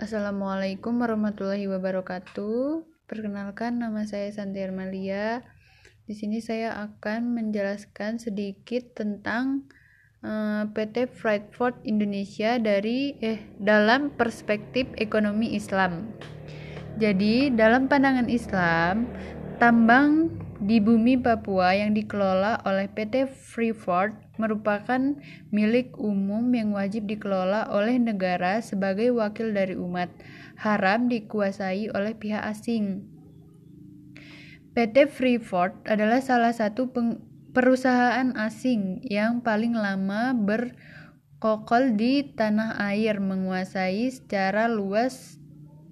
Assalamualaikum warahmatullahi wabarakatuh. Perkenalkan nama saya Santi Armalia. Di sini saya akan menjelaskan sedikit tentang uh, eh, PT Freightford Indonesia dari eh dalam perspektif ekonomi Islam. Jadi, dalam pandangan Islam, tambang di bumi Papua yang dikelola oleh PT Freeport merupakan milik umum yang wajib dikelola oleh negara sebagai wakil dari umat, haram dikuasai oleh pihak asing. PT Freeport adalah salah satu perusahaan asing yang paling lama berkokol di tanah air menguasai secara luas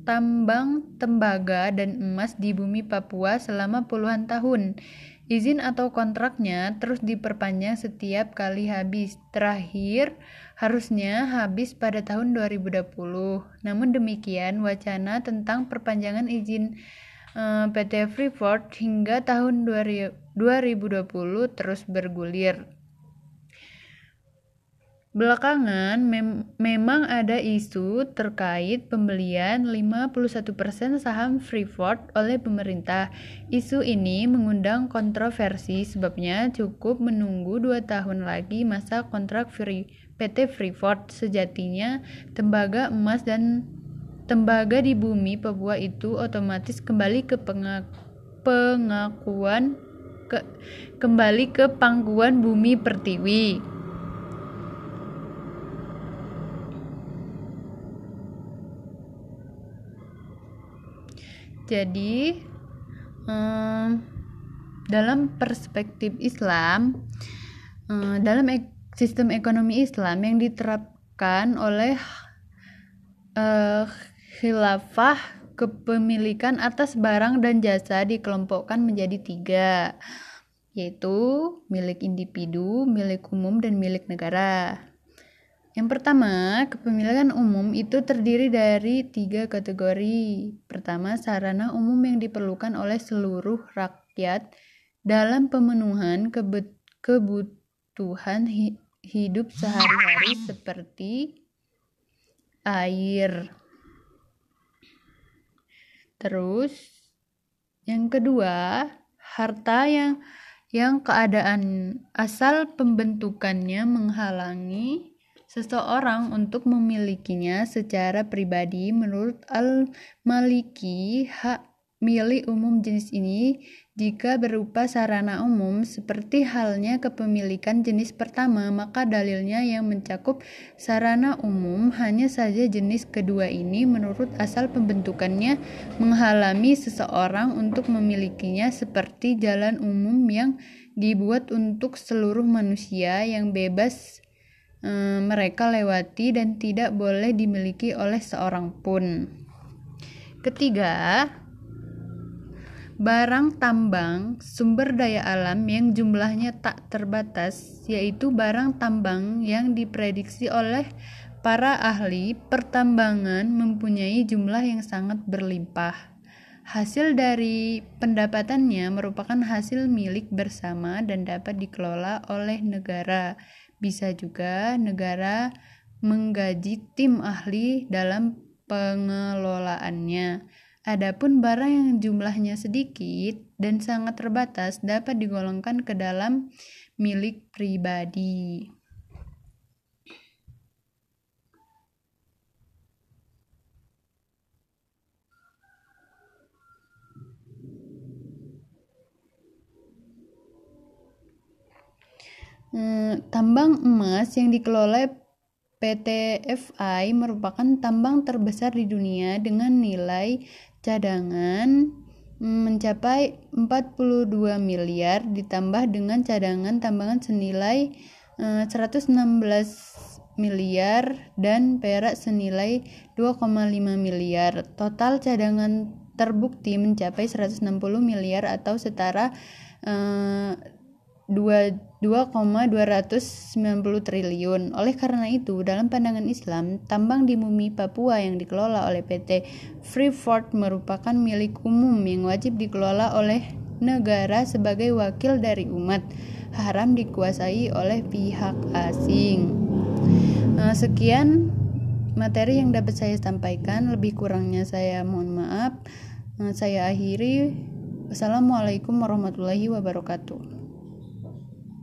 tambang tembaga dan emas di bumi Papua selama puluhan tahun. Izin atau kontraknya terus diperpanjang setiap kali habis. Terakhir, harusnya habis pada tahun 2020. Namun demikian, wacana tentang perpanjangan izin eh, PT Freeport hingga tahun 2020 terus bergulir. Belakangan mem memang ada isu terkait pembelian 51% saham Freeport oleh pemerintah. Isu ini mengundang kontroversi sebabnya cukup menunggu dua tahun lagi masa kontrak Free PT Freeport. Sejatinya tembaga emas dan tembaga di bumi Papua itu otomatis kembali ke pengak pengakuan ke kembali ke pangkuan bumi pertiwi. Jadi um, dalam perspektif Islam, um, dalam ek sistem ekonomi Islam yang diterapkan oleh uh, khilafah kepemilikan atas barang dan jasa dikelompokkan menjadi tiga yaitu milik individu, milik umum, dan milik negara. Yang pertama, kepemilikan umum itu terdiri dari tiga kategori. Pertama, sarana umum yang diperlukan oleh seluruh rakyat dalam pemenuhan kebutuhan hidup sehari-hari seperti air. Terus, yang kedua, harta yang yang keadaan asal pembentukannya menghalangi seseorang untuk memilikinya secara pribadi menurut Al-Maliki hak milik umum jenis ini jika berupa sarana umum seperti halnya kepemilikan jenis pertama maka dalilnya yang mencakup sarana umum hanya saja jenis kedua ini menurut asal pembentukannya menghalangi seseorang untuk memilikinya seperti jalan umum yang dibuat untuk seluruh manusia yang bebas Eh, mereka lewati dan tidak boleh dimiliki oleh seorang pun. Ketiga, barang tambang sumber daya alam yang jumlahnya tak terbatas, yaitu barang tambang yang diprediksi oleh para ahli pertambangan mempunyai jumlah yang sangat berlimpah. Hasil dari pendapatannya merupakan hasil milik bersama dan dapat dikelola oleh negara bisa juga negara menggaji tim ahli dalam pengelolaannya. Adapun barang yang jumlahnya sedikit dan sangat terbatas dapat digolongkan ke dalam milik pribadi. Hmm, tambang emas yang dikelola PT FI merupakan tambang terbesar di dunia dengan nilai cadangan mencapai 42 miliar ditambah dengan cadangan tambangan senilai 116 eh, miliar dan perak senilai 2,5 miliar. Total cadangan terbukti mencapai 160 miliar atau setara eh, 2,290 triliun. Oleh karena itu, dalam pandangan Islam, tambang di bumi Papua yang dikelola oleh PT Freeport merupakan milik umum yang wajib dikelola oleh negara sebagai wakil dari umat, haram dikuasai oleh pihak asing. Nah, sekian materi yang dapat saya sampaikan. Lebih kurangnya saya mohon maaf. Saya akhiri. Wassalamualaikum warahmatullahi wabarakatuh